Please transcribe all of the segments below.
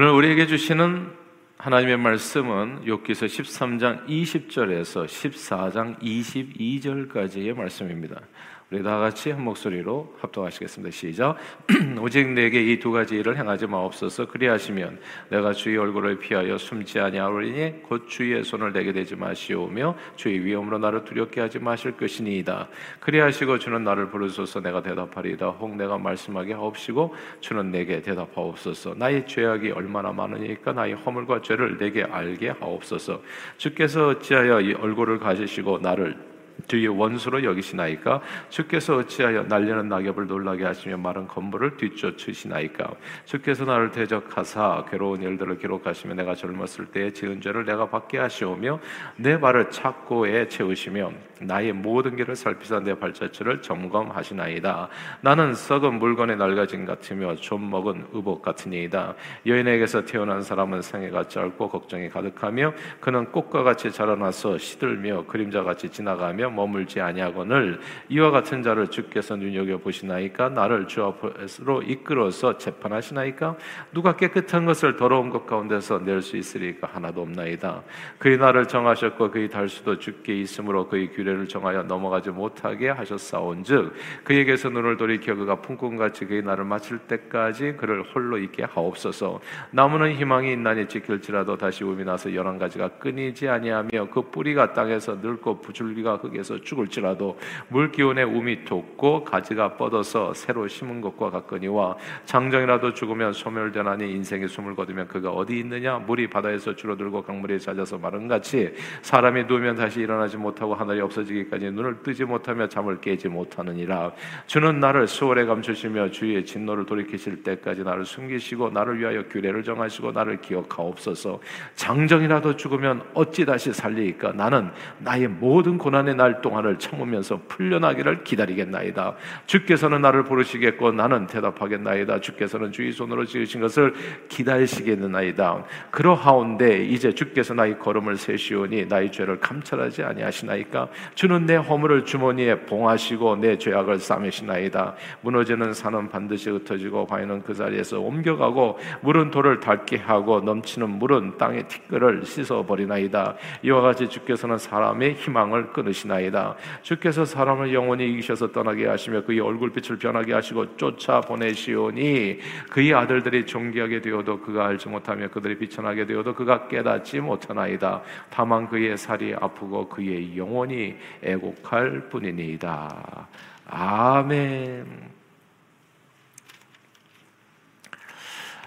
오늘 우리에게 주시는 하나님의 말씀은 욥기서 13장 20절에서 14장 22절까지의 말씀입니다. 우리 다 같이 한 목소리로 합동하시겠습니다. 시작. 오직 내게 이 두 가지 일을 행하지 마옵소서. 그리하시면 내가 주의 얼굴을 피하여 숨지 아니하오리니 곧 주의 손을 내게 대지 마시오며 주의 위험으로 나를 두렵게 하지 마실 것이니이다. 그리하시고 주는 나를 부르소서 내가 대답하리이다. 혹 내가 말씀하게 하옵시고 주는 내게 대답하옵소서. 나의 죄악이 얼마나 많으니까 나의 허물과 죄를 내게 알게 하옵소서. 주께서 어찌하여 이 얼굴을 가지시고 나를 주의 원수로 여기시나이까? 주께서 어찌하여 날리는 낙엽을 놀라게 하시며 마른 건물을 뒤쫓으시나이까? 주께서 나를 대적하사 괴로운 일들을 기록하시며 내가 젊었을 때의 지은 죄를 내가 받게 하시오며 내 발을 착고에 채우시며 나의 모든 길을 살피사 내 발자취를 점검하시나이다. 나는 썩은 물건의 낡아짐 같으며 좀 먹은 의복 같으니이다. 여인에게서 태어난 사람은 생애가 짧고 걱정이 가득하며 그는 꽃과 같이 자라나서 시들며 그림자같이 지나가며 머물지 아니하거늘 이와 같은 자를 주께서 눈여겨 보시나이까? 나를 주 앞으로 이끌어서 재판하시나이까? 누가 깨끗한 것을 더러운 것 가운데서 낼 수 있으리까 하나도 없나이다. 그의 나를 정하셨고 그의 달수도 주께 있으므로 그의 규례를 정하여 넘어가지 못하게 하셨사온즉 그에게서 눈을 돌이켜 그가 품꾼같이 그의 나를 마칠 때까지 그를 홀로 있게 하옵소서. 나무는 희망이 있나니 지킬지라도 다시 우미 나서 열한 가지가 끊이지 아니하며 그 뿌리가 땅에서 늙고 부줄기가 흙에 속에서 죽을지라도 물 기운에 움이 돋고 가지가 뻗어서 새로 심은 것과 같거니와 장정이라도 죽으면 소멸되나니 인생의 숨을 거두면 그가 어디 있느냐? 물이 바다에서 줄어들고 강물이 잦아서 마른 같이 사람이 누우면 다시 일어나지 못하고 하늘이 없어지기까지 눈을 뜨지 못하며 잠을 깨지 못하느니라. 주는 나를 수월에 감추시며 주의 진노를 돌이키실 때까지 나를 숨기시고 나를 위하여 규례를 정하시고 나를 기억하옵소서. 장정이라도 죽으면 어찌 다시 살리까? 나는 나의 모든 고난의 날날 동안을 참으면서 풀려나기를 기다리겠나이다. 주께서는 나를 부르시겠고 나는 대답하겠나이다. 주께서는 주의 손으로 지으신 것을 기다리시겠나이다. 그러하온데 이제 주께서 나의 걸음을 세시오니 나의 죄를 감찰하지 아니하시나이까? 주는 내 허물을 주머니에 봉하시고 내 죄악을 싸매시나이다. 무너지는 산은 반드시 흩어지고 바위는 그 자리에서 옮겨가고 물은 돌을 닳게 하고 넘치는 물은 땅의 티끌을 씻어 버리나이다. 이와 같이 주께서는 사람의 희망을 끊으시나이다. 있나이다. 주께서 사람을 영원히 이기셔서 떠나게 하시며 그의 얼굴빛을 변하게 하시고 쫓아 보내시오니 그의 아들들이 존귀하게 되어도 그가 알지 못하며 그들이 비천하게 되어도 그가 깨닫지 못하나이다. 다만 그의 살이 아프고 그의 영혼이 애곡할 뿐이니이다. 아멘.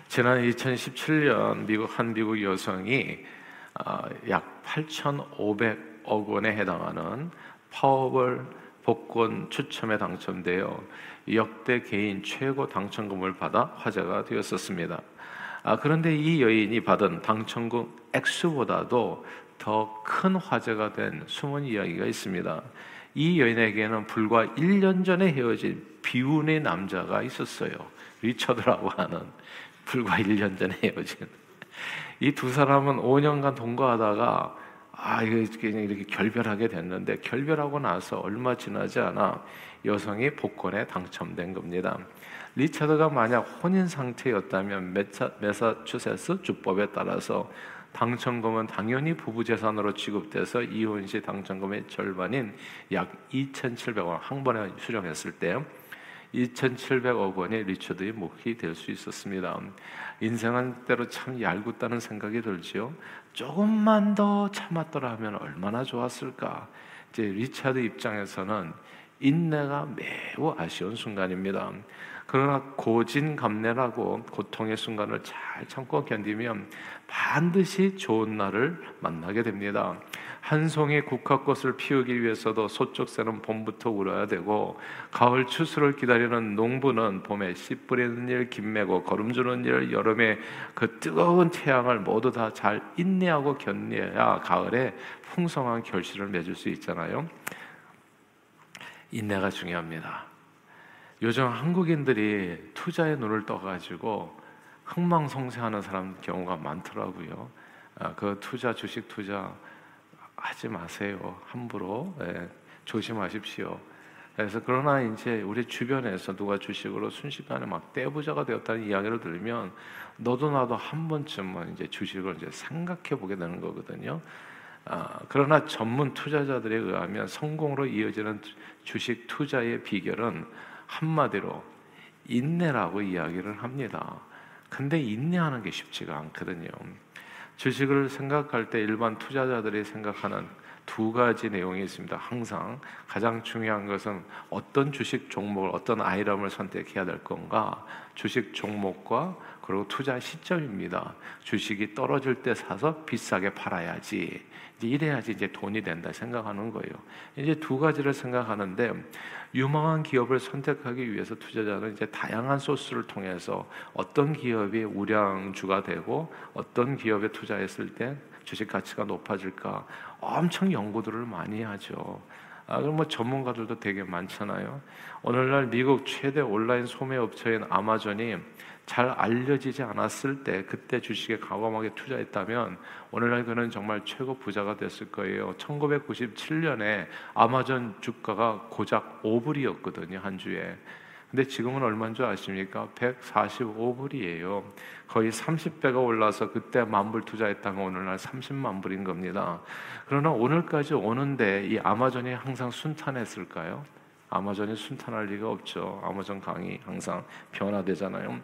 지난 2017년 미국 한 미국 여성이 아, 약8,500 억 원에 해당하는 파워벌 복권 추첨에 당첨되어 역대 개인 최고 당첨금을 받아 화제가 되었었습니다. 아, 그런데 이 여인이 받은 당첨금 액수보다도 더 큰 화제가 된 숨은 이야기가 있습니다. 이 여인에게는 불과 1년 전에 헤어진 비운의 남자가 있었어요. 리처드라고 하는 불과 1년 전에 헤어진 이 두 사람은 5년간 동거하다가 아, 그냥 이렇게 결별하게 됐는데 결별하고 나서 얼마 지나지 않아 여성이 복권에 당첨된 겁니다. 리차드가 만약 혼인 상태였다면 메사, 메사추세츠 주법에 따라서 당첨금은 당연히 부부 재산으로 취급돼서 이혼 시 당첨금의 절반인 약 2,700원 한 번에 수령했을 때 2,700억 원의 리처드의 몫이 될 수 있었습니다. 인생은 때로 참 얄궂다는 생각이 들지요. 조금만 더 참았더라면 얼마나 좋았을까. 이제 리차드 입장에서는 인내가 매우 아쉬운 순간입니다. 그러나 고진감래라고 고통의 순간을 잘 참고 견디면 반드시 좋은 날을 만나게 됩니다. 한 송이 국화꽃을 피우기 위해서도 소쩍 새는 봄부터 울어야 되고 가을 추수를 기다리는 농부는 봄에 씨 뿌리는 일, 김매고 거름 주는 일, 여름에 그 뜨거운 태양을 모두 다 잘 인내하고 견뎌야 가을에 풍성한 결실을 맺을 수 있잖아요. 인내가 중요합니다. 요즘 한국인들이 투자에 눈을 떠가지고 흥망성쇠하는 사람 경우가 많더라고요. 아, 그 투자 주식 투자 하지 마세요. 함부로 예, 조심하십시오. 그래서 그러나 이제 우리 주변에서 누가 주식으로 순식간에 막 떼부자가 되었다는 이야기를 들으면 너도 나도 한 번쯤은 이제 주식을 이제 생각해 보게 되는 거거든요. 아, 그러나 전문 투자자들에 의하면 성공으로 이어지는 주식 투자의 비결은 한마디로 인내라고 이야기를 합니다. 근데 인내하는 게 쉽지가 않거든요. 주식을 생각할 때 일반 투자자들이 생각하는 두 가지 내용이 있습니다. 항상 가장 중요한 것은 어떤 주식 종목을 어떤 아이템을 선택해야 될 건가, 주식 종목과 그리고 투자 시점입니다. 주식이 떨어질 때 사서 비싸게 팔아야지. 이래야지 이제 돈이 된다 생각하는 거예요. 이제 두 가지를 생각하는데 유망한 기업을 선택하기 위해서 투자자는 이제 다양한 소스를 통해서 어떤 기업이 우량주가 되고 어떤 기업에 투자했을 때 주식 가치가 높아질까 엄청 연구들을 많이 하죠. 아, 그럼 뭐 전문가들도 되게 많잖아요. 오늘날 미국 최대 온라인 소매 업체인 아마존이 잘 알려지지 않았을 때 그때 주식에 과감하게 투자했다면 오늘날 그는 정말 최고 부자가 됐을 거예요. 1997년에 아마존 주가가 고작 5불이었거든요, 한 주에. 근데 지금은 얼마인 줄 아십니까? 145불이에요. 거의 30배가 올라서 그때 만불 투자했다가 오늘날 30만 불인 겁니다. 그러나 오늘까지 오는데 이 아마존이 항상 순탄했을까요? 아마존이 순탄할 리가 없죠. 아마존 강이 항상 변화되잖아요.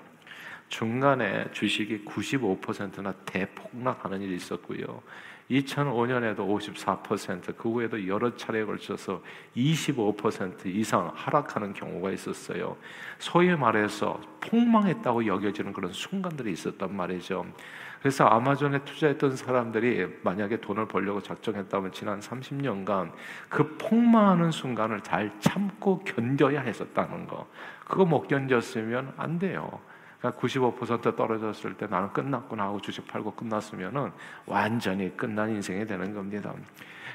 중간에 주식이 95%나 대폭락하는 일이 있었고요. 2005년에도 54%, 그 후에도 여러 차례에 걸쳐서 25% 이상 하락하는 경우가 있었어요. 소위 말해서 폭망했다고 여겨지는 그런 순간들이 있었단 말이죠. 그래서 아마존에 투자했던 사람들이 만약에 돈을 벌려고 작정했다면 지난 30년간 그 폭망하는 순간을 잘 참고 견뎌야 했었다는 거. 그거 못 견뎠으면 안 돼요. 그러니까 95% 떨어졌을 때 나는 끝났구나 하고 주식 팔고 끝났으면은 완전히 끝난 인생이 되는 겁니다.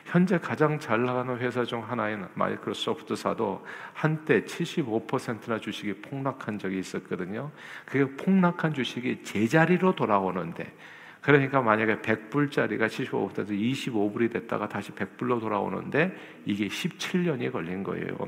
현재 가장 잘 나가는 회사 중 하나인 마이크로소프트사도 한때 75%나 주식이 폭락한 적이 있었거든요. 그 폭락한 주식이 제자리로 돌아오는데 그러니까 만약에 100불짜리가 75%에서 25불이 됐다가 다시 100불로 돌아오는데 이게 17년이 걸린 거예요.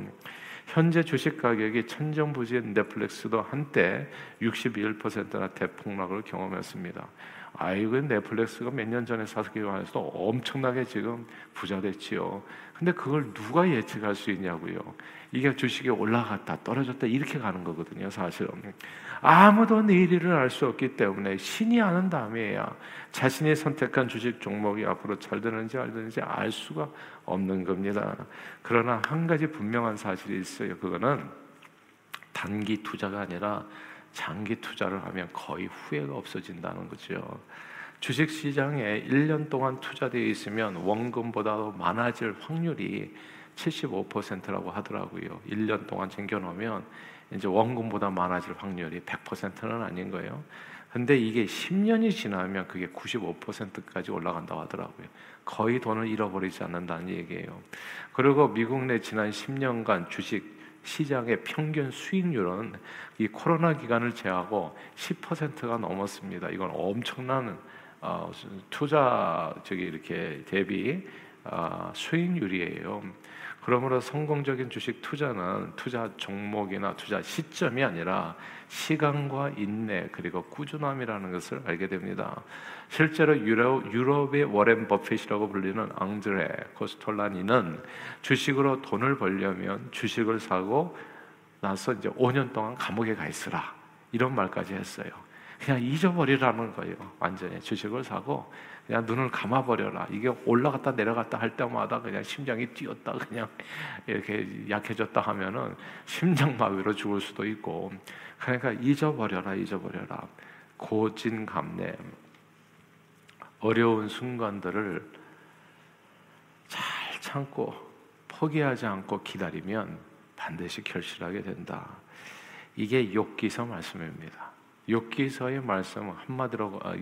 현재 주식 가격이 천정부지인 넷플릭스도 한때 61%나 대폭락을 경험했습니다. 아이고 넷플릭스가 몇 년 전에 사기로 해서 엄청나게 지금 부자 됐지요. 근데 그걸 누가 예측할 수 있냐고요. 이게 주식이 올라갔다 떨어졌다 이렇게 가는 거거든요, 사실은. 아무도 내일을 알 수 없기 때문에 신이 아는 다음에야 자신이 선택한 주식 종목이 앞으로 잘 되는지 안 되는지 알 수가 없는 겁니다. 그러나 한 가지 분명한 사실이 있어요. 그거는 단기 투자가 아니라 장기 투자를 하면 거의 후회가 없어진다는 거죠. 주식 시장에 1년 동안 투자되어 있으면 원금보다도 많아질 확률이 75%라고 하더라고요. 1년 동안 챙겨 놓으면 이제 원금보다 많아질 확률이 100%는 아닌 거예요. 근데 이게 10년이 지나면 그게 95%까지 올라간다고 하더라고요. 거의 돈을 잃어버리지 않는다는 얘기예요. 그리고 미국 내 지난 10년간 주식 시장의 평균 수익률은 이 코로나 기간을 제하고 10%가 넘었습니다. 이건 엄청난 어, 투자 저기 이렇게 대비 어, 수익률이에요. 그러므로 성공적인 주식 투자는 투자 종목이나 투자 시점이 아니라 시간과 인내 그리고 꾸준함이라는 것을 알게 됩니다. 실제로 유럽, 유럽의 워렌 버핏이라고 불리는 앙드레 코스톨라니는 주식으로 돈을 벌려면 주식을 사고 나서 이제 5년 동안 감옥에 가 있으라 이런 말까지 했어요. 그냥 잊어버리라는 거예요. 완전히 주식을 사고 그냥 눈을 감아버려라. 이게 올라갔다 내려갔다 할 때마다 그냥 심장이 뛰었다 그냥 이렇게 약해졌다 하면은 심장마비로 죽을 수도 있고 그러니까 잊어버려라 잊어버려라. 고진감래 어려운 순간들을 잘 참고 포기하지 않고 기다리면 반드시 결실하게 된다. 이게 욥기서 말씀입니다. 욥기서의 말씀 한마디로 아,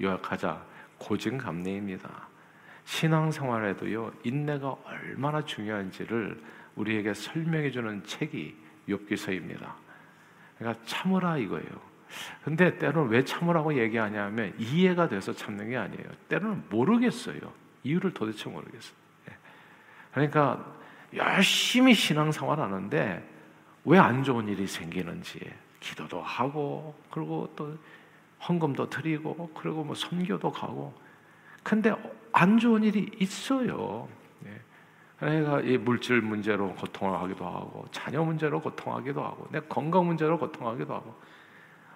요약하자 고증감래입니다. 신앙생활에도요 인내가 얼마나 중요한지를 우리에게 설명해 주는 책이 욥기서입니다. 그러니까 참으라 이거예요. 근데 때로는 왜 참으라고 얘기하냐면 이해가 돼서 참는 게 아니에요. 때로는 모르겠어요. 이유를 도대체 모르겠어요. 예. 그러니까 열심히 신앙생활 하는데 왜 안 좋은 일이 생기는지 기도도 하고 그리고 또 헌금도 드리고 그리고 뭐 선교도 가고. 근데 안 좋은 일이 있어요. 내가 이 물질 문제로 고통을 하기도 하고 자녀 문제로 고통하기도 하고 내 건강 문제로 고통하기도 하고.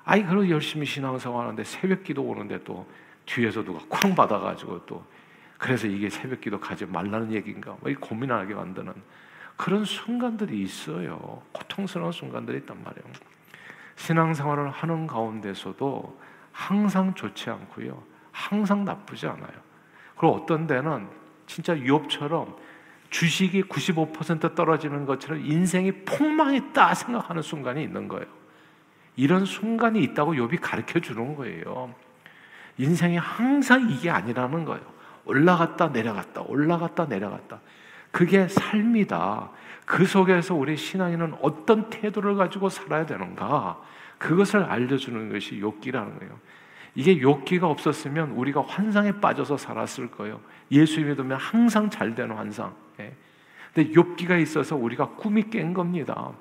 아이 그리고 열심히 신앙생활 하는데 새벽기도 오는데 또 뒤에서 누가 쾅 받아가지고 또 그래서 이게 새벽기도 가지 말라는 얘기인가? 뭐 고민하게 만드는 그런 순간들이 있어요. 고통스러운 순간들이 있단 말이에요 신앙생활을 하는 가운데서도 항상 좋지 않고요 항상 나쁘지 않아요 그리고 어떤 데는 진짜 유업처럼 주식이 95% 떨어지는 것처럼 인생이 폭망했다 생각하는 순간이 있는 거예요. 이런 순간이 있다고 욥이 가르쳐 주는 거예요. 인생이 항상 이게 아니라는 거예요. 올라갔다 내려갔다 올라갔다 내려갔다. 그게 삶이다. 그 속에서 우리 신앙인은 어떤 태도를 가지고 살아야 되는가? 그것을 알려주는 것이 욕기라는 거예요. 이게 욕기가 없었으면 우리가 환상에 빠져서 살았을 거예요. 예수 믿으면 항상 잘 되는 환상. 예. 근데 욥기가 있어서 우리가 꿈이 깬 겁니다.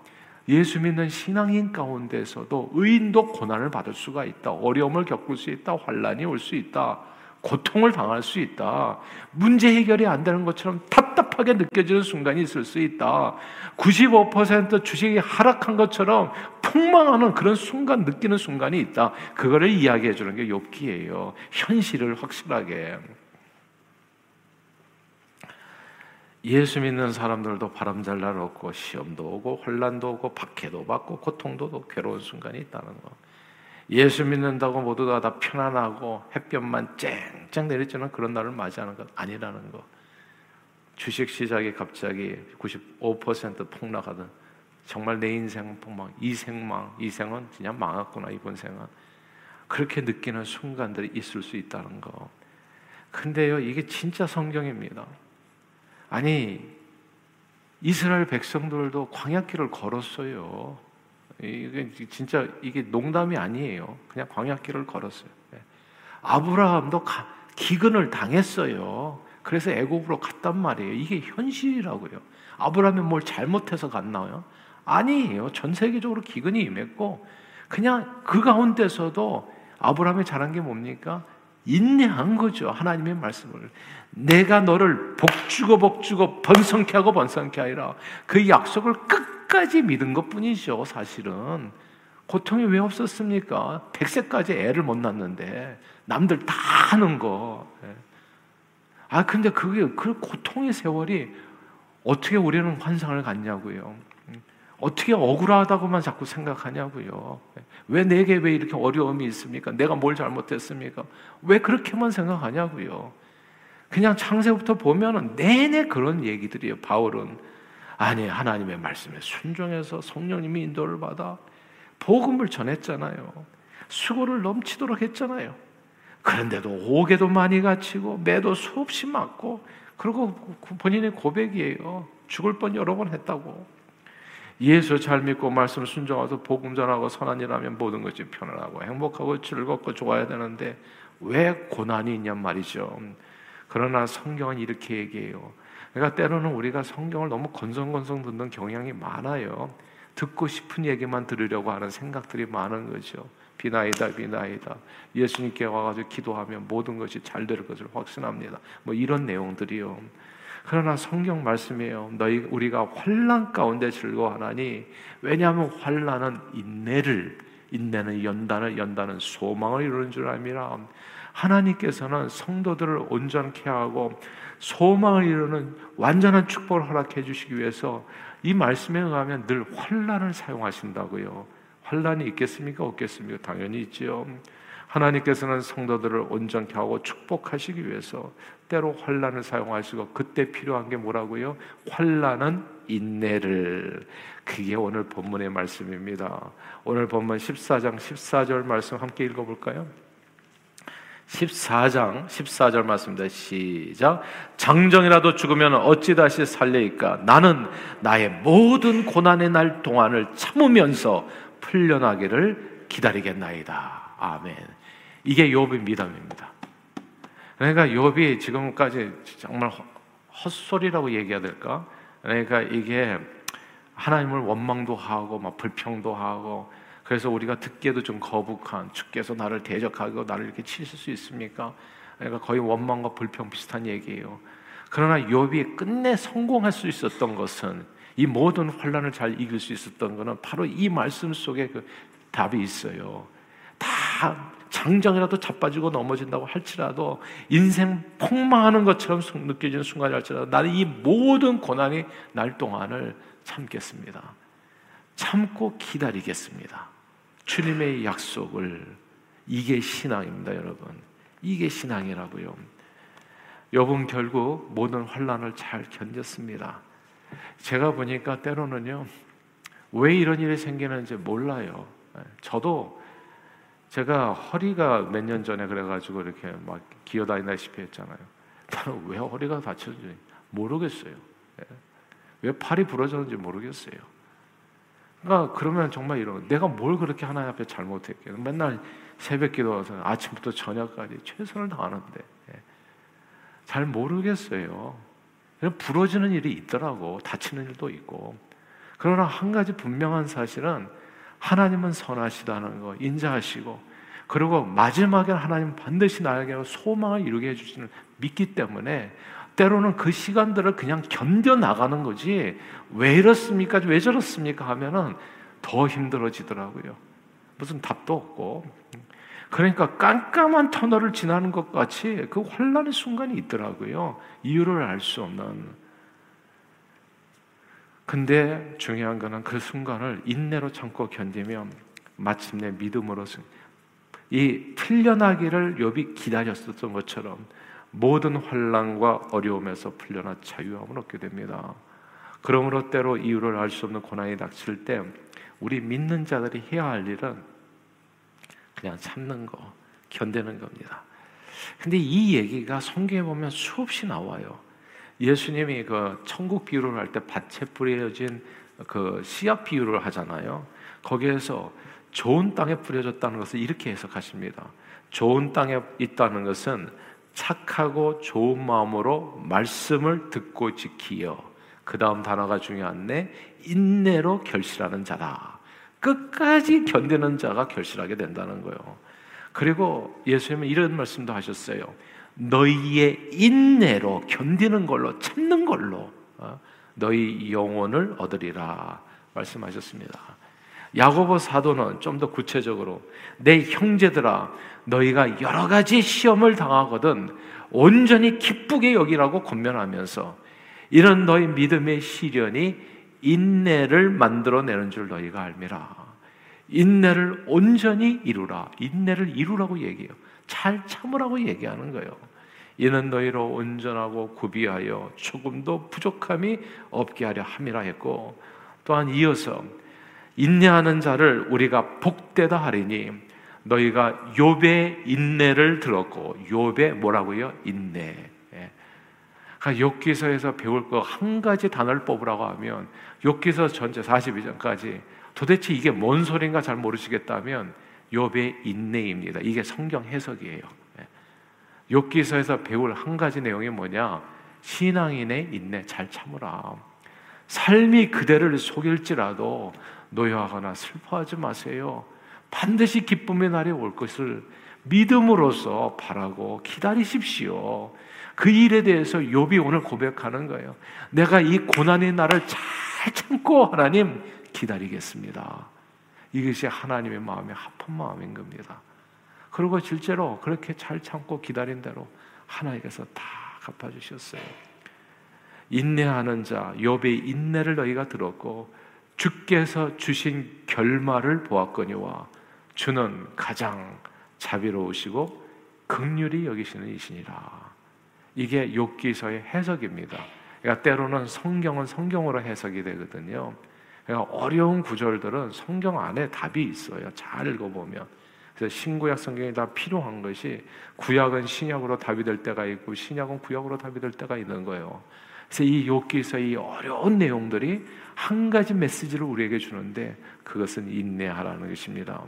예수 믿는 신앙인 가운데서도 의인도 고난을 받을 수가 있다. 어려움을 겪을 수 있다. 환란이 올 수 있다. 고통을 당할 수 있다. 문제 해결이 안 되는 것처럼 답답하게 느껴지는 순간이 있을 수 있다. 95% 주식이 하락한 것처럼 폭망하는 그런 순간 느끼는 순간이 있다. 그거를 이야기해 주는 게 욥기예요. 현실을 확실하게. 예수 믿는 사람들도 바람잘 날 없고 시험도 오고 혼란도 오고 박해도 받고 고통도 오고 괴로운 순간이 있다는 거. 예수 믿는다고 모두가 다 편안하고 햇볕만 쨍쨍 내리쬐는 그런 날을 맞이하는 것 아니라는 거. 주식 시장이 갑자기 95% 폭락하던 정말 내 인생 폭망, 이 생망, 이 생은 그냥 망했구나 이번 생은 그렇게 느끼는 순간들이 있을 수 있다는 거. 근데요 이게 진짜 성경입니다. 아니 이스라엘 백성들도 광야길을 걸었어요. 이게 진짜 이게 농담이 아니에요. 그냥 광야길을 걸었어요. 네. 아브라함도 기근을 당했어요. 그래서 애굽으로 갔단 말이에요. 이게 현실이라고요. 아브라함이 뭘 잘못해서 갔나요? 아니에요. 전 세계적으로 기근이 임했고 그냥 그 가운데서도 아브라함이 잘한 게 뭡니까? 인내한 거죠. 하나님의 말씀을. 내가 너를 복주고 복주고 번성케 하고 번성케 하리라. 그 약속을 끝까지 믿은 것 뿐이죠, 사실은. 고통이 왜 없었습니까? 100세까지 애를 못 낳는데, 남들 다 하는 거. 예. 아, 근데 그게, 그 고통의 세월이 어떻게 우리는 환상을 갖냐고요. 어떻게 억울하다고만 자꾸 생각하냐고요. 왜 내게 왜 이렇게 어려움이 있습니까? 내가 뭘 잘못했습니까? 왜 그렇게만 생각하냐고요. 그냥 창세부터 보면은 내내 그런 얘기들이에요. 바울은 아니 하나님의 말씀에 순종해서 성령님이 인도를 받아 복음을 전했잖아요. 수고를 넘치도록 했잖아요. 그런데도 옥에도 많이 갇히고 매도 수없이 맞고 그리고 본인의 고백이에요. 죽을 뻔 여러 번 했다고. 예수 잘 믿고 말씀을 순종하서 복음 전하고 선한 일하면 모든 것이 편안하고 행복하고 즐겁고 좋아야 되는데 왜 고난이 있냔 말이죠. 그러나 성경은 이렇게 얘기해요. 그러니까 때로는 우리가 성경을 너무 건성건성 듣는 경향이 많아요. 듣고 싶은 얘기만 들으려고 하는 생각들이 많은 거죠. 비나이다 비나이다 예수님께 와가지고 기도하면 모든 것이 잘 될 것을 확신합니다. 뭐 이런 내용들이요. 그러나 성경 말씀이에요. 너희 우리가 환란 가운데 즐거워하나니 왜냐하면 환란은 인내를 인내는 연단을 연단은 소망을 이루는 줄 압니다. 하나님께서는 성도들을 온전케 하고 소망을 이루는 완전한 축복을 허락해 주시기 위해서 이 말씀에 의하면 늘 환란을 사용하신다고요. 환란이 있겠습니까? 없겠습니까? 당연히 있지요. 하나님께서는 성도들을 온전케 하고 축복하시기 위해서 때로 환란을 사용하시고 그때 필요한 게 뭐라고요? 환란은 인내를 그게 오늘 본문의 말씀입니다. 오늘 본문 14장 14절 말씀 함께 읽어 볼까요? 14장 14절 말씀입니다. 시작. 장정이라도 죽으면 어찌 다시 살려일까? 나는 나의 모든 고난의 날 동안을 참으면서 풀려나기를 기다리겠나이다. 아멘. 이게 욥의 미담입니다. 그러니까 욥이 지금까지 정말 헛소리라고 얘기해야 될까? 그러니까 이게 하나님을 원망도 하고 막 불평도 하고 그래서 우리가 듣기에도 좀 거북한 주께서 나를 대적하고 나를 이렇게 치실 수 있습니까? 그러니까 거의 원망과 불평 비슷한 얘기예요. 그러나 욥이 끝내 성공할 수 있었던 것은 이 모든 환란을 잘 이길 수 있었던 것은 바로 이 말씀 속에 그 답이 있어요. 다 장정이라도 자빠지고 넘어진다고 할지라도 인생 폭망하는 것처럼 느껴지는 순간이 할지라도 나는 이 모든 고난이 날 동안을 참겠습니다. 참고 기다리겠습니다. 주님의 약속을 이게 신앙입니다, 여러분. 이게 신앙이라고요. 여분 결국 모든 환란을 잘 견뎠습니다. 제가 보니까 때로는요. 왜 이런 일이 생기는지 몰라요. 저도 제가 허리가 몇 년 전에 그래가지고 이렇게 막 기어다니다시피 했잖아요. 나는 왜 허리가 다쳤는지 모르겠어요. 예. 왜 팔이 부러졌는지 모르겠어요. 그러니까 그러면 정말 이런 내가 뭘 그렇게 하나님 앞에 잘못했게 맨날 새벽 기도와서 아침부터 저녁까지 최선을 다하는데 예. 잘 모르겠어요. 부러지는 일이 있더라고 다치는 일도 있고 그러나 한 가지 분명한 사실은 하나님은 선하시다는 거 인자하시고 그리고 마지막에 하나님 반드시 나에게 소망을 이루게 해주시는 믿기 때문에 때로는 그 시간들을 그냥 견뎌 나가는 거지 왜 이렇습니까? 왜 저렇습니까? 하면은 더 힘들어지더라고요. 무슨 답도 없고 그러니까 깜깜한 터널을 지나는 것 같이 그 환란의 순간이 있더라고요. 이유를 알 수 없는 근데 중요한 것은 그 순간을 인내로 참고 견디면 마침내 믿음으로 이 풀려나기를 욥이 기다렸었던 것처럼 모든 환란과 어려움에서 풀려나 자유함을 얻게 됩니다. 그러므로 때로 이유를 알 수 없는 고난이 닥칠 때 우리 믿는 자들이 해야 할 일은 그냥 참는 거, 견디는 겁니다. 근데 이 얘기가 성경에 보면 수없이 나와요. 예수님이 그 천국 비유를 할 때 밭에 뿌려진 그 씨앗 비유를 하잖아요. 거기에서 좋은 땅에 뿌려졌다는 것을 이렇게 해석하십니다. 좋은 땅에 있다는 것은 착하고 좋은 마음으로 말씀을 듣고 지키어 그 다음 단어가 중요한데 인내로 결실하는 자다. 끝까지 견디는 자가 결실하게 된다는 거예요. 그리고 예수님은 이런 말씀도 하셨어요. 너희의 인내로 견디는 걸로 참는 걸로 어, 너희 영혼을 얻으리라 말씀하셨습니다. 야고보 사도는 좀 더 구체적으로 내 형제들아 너희가 여러 가지 시험을 당하거든 온전히 기쁘게 여기라고 권면하면서 이런 너희 믿음의 시련이 인내를 만들어내는 줄 너희가 알미라. 인내를 온전히 이루라. 인내를 이루라고 얘기해요. 잘 참으라고 얘기하는 거예요. 이는 너희로 온전하고 구비하여 조금도 부족함이 없게 하려 함이라 했고 또한 이어서 인내하는 자를 우리가 복되다 하리니 너희가 욥의 인내를 들었고 욥의 뭐라고요? 인내. 예. 그러니까 욥기서에서 배울 거 한 가지 단어를 뽑으라고 하면 욥기서 전체 42장까지 도대체 이게 뭔 소린가 잘 모르시겠다면 욥의 인내입니다. 이게 성경 해석이에요. 예. 욥기서에서 배울 한 가지 내용이 뭐냐? 신앙인의 인내 잘 참으라. 삶이 그대를 속일지라도 노여하거나 슬퍼하지 마세요. 반드시 기쁨의 날이 올 것을 믿음으로써 바라고 기다리십시오. 그 일에 대해서 욥이 오늘 고백하는 거예요. 내가 이 고난의 날을 잘 참고 하나님 기다리겠습니다. 이것이 하나님의 마음에 합한 마음인 겁니다. 그리고 실제로 그렇게 잘 참고 기다린 대로 하나님께서 다 갚아주셨어요. 인내하는 자, 욥의 인내를 너희가 들었고 주께서 주신 결말을 보았거니와 주는 가장 자비로우시고 극률이 여기시는 이시니라. 이게 욥기서의 해석입니다. 그러니까 때로는 성경은 성경으로 해석이 되거든요. 그러니까 어려운 구절들은 성경 안에 답이 있어요. 잘 읽어보면. 그래서 신구약 성경이 다 필요한 것이 구약은 신약으로 답이 될 때가 있고 신약은 구약으로 답이 될 때가 있는 거예요. 그래서 이 욥기서 이 어려운 내용들이 한 가지 메시지를 우리에게 주는데 그것은 인내하라는 것입니다.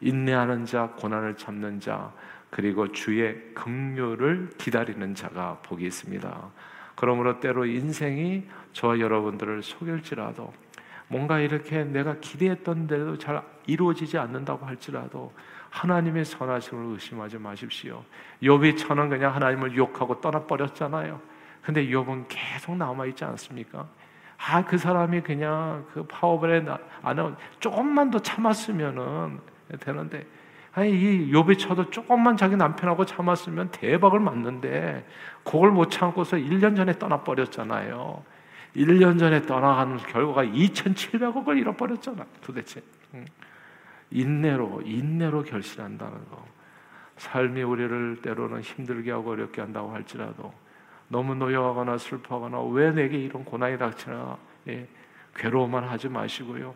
인내하는 자, 고난을 참는 자, 그리고 주의 긍휼을 기다리는 자가 복이 있습니다. 그러므로 때로 인생이 저와 여러분들을 속일지라도 뭔가 이렇게 내가 기대했던 대로 잘 이루어지지 않는다고 할지라도 하나님의 선하심을 의심하지 마십시오. 욥이 천은 그냥 하나님을 욕하고 떠나버렸잖아요. 근데 욥은 계속 남아 있지 않습니까? 아, 그 사람이 그냥 그 파워벨에 안에 조금만 더 참았으면은 되는데 아니 이 욥이 쳐도 조금만 자기 남편하고 참았으면 대박을 맞는데 그걸 못 참고서 1년 전에 떠나 버렸잖아요. 1년 전에 떠나가는 결과가 2,700억을 잃어버렸잖아. 도대체. 인내로 인내로 결실한다는 거. 삶이 우리를 때로는 힘들게 하고 어렵게 한다고 할지라도 너무 노여하거나 슬퍼하거나 왜 내게 이런 고난이 닥치나 예, 괴로워만 하지 마시고요.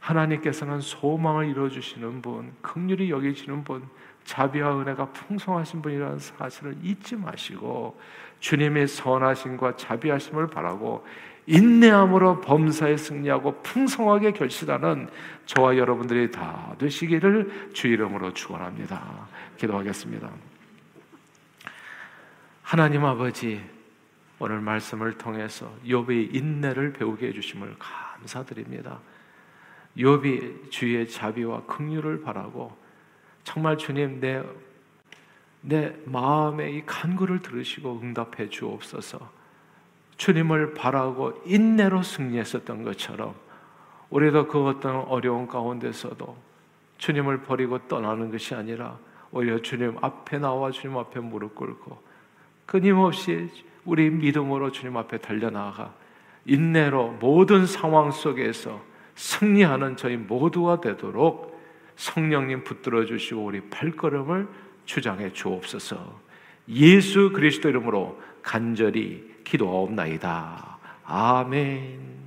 하나님께서는 소망을 이루어주시는 분, 극률이 여기시는 분, 자비와 은혜가 풍성하신 분이라는 사실을 잊지 마시고 주님의 선하심과 자비하심을 바라고 인내함으로 범사에 승리하고 풍성하게 결실하는 저와 여러분들이 다 되시기를 주 이름으로 축원합니다. 기도하겠습니다. 하나님 아버지 오늘 말씀을 통해서 욥의 인내를 배우게 해 주심을 감사드립니다. 욥이 주의 자비와 긍휼을 바라고 정말 주님 내 내 마음의 이 간구를 들으시고 응답해 주옵소서. 주님을 바라고 인내로 승리했었던 것처럼 우리도 그 어떤 어려운 가운데서도 주님을 버리고 떠나는 것이 아니라 오히려 주님 앞에 나와 주님 앞에 무릎 꿇고 끊임없이 우리 믿음으로 주님 앞에 달려나가 인내로 모든 상황 속에서 승리하는 저희 모두가 되도록 성령님 붙들어 주시고 우리 발걸음을 주장해 주옵소서. 예수 그리스도 이름으로 간절히 기도하옵나이다. 아멘.